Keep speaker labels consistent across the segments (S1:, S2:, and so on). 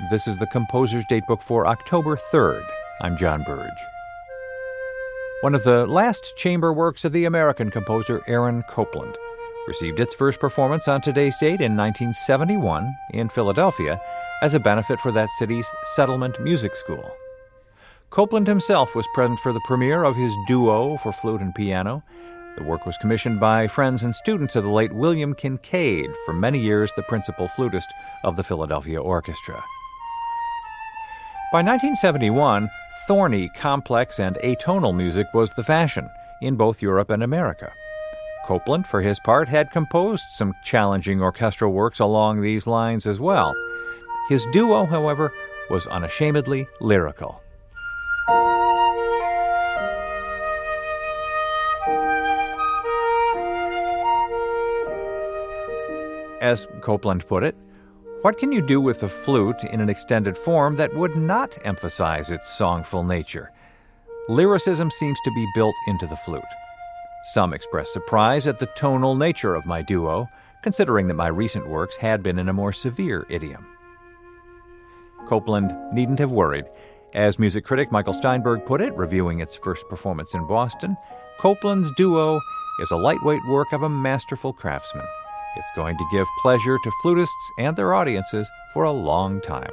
S1: This is the Composer's Datebook for October 3rd. I'm John Burge. One of the last chamber works of the American composer Aaron Copland received its first performance on today's date in 1971 in Philadelphia as a benefit for that city's Settlement Music School. Copland himself was present for the premiere of his duo for flute and piano. The work was commissioned by friends and students of the late William Kincaid, for many years the principal flutist of the Philadelphia Orchestra. By 1971, thorny, complex, and atonal music was the fashion in both Europe and America. Copland, for his part, had composed some challenging orchestral works along these lines as well. His duo, however, was unashamedly lyrical. As Copland put it, what can you do with the flute in an extended form that would not emphasize its songful nature? Lyricism seems to be built into the flute. Some express surprise at the tonal nature of my duo, considering that my recent works had been in a more severe idiom. Copland needn't have worried. As music critic Michael Steinberg put it, reviewing its first performance in Boston, Copland's duo is a lightweight work of a masterful craftsman. It's going to give pleasure to flutists and their audiences for a long time.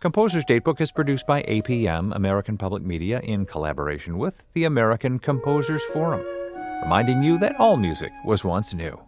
S1: Composer's Datebook is produced by APM, American Public Media, in collaboration with the American Composers Forum, reminding you that all music was once new.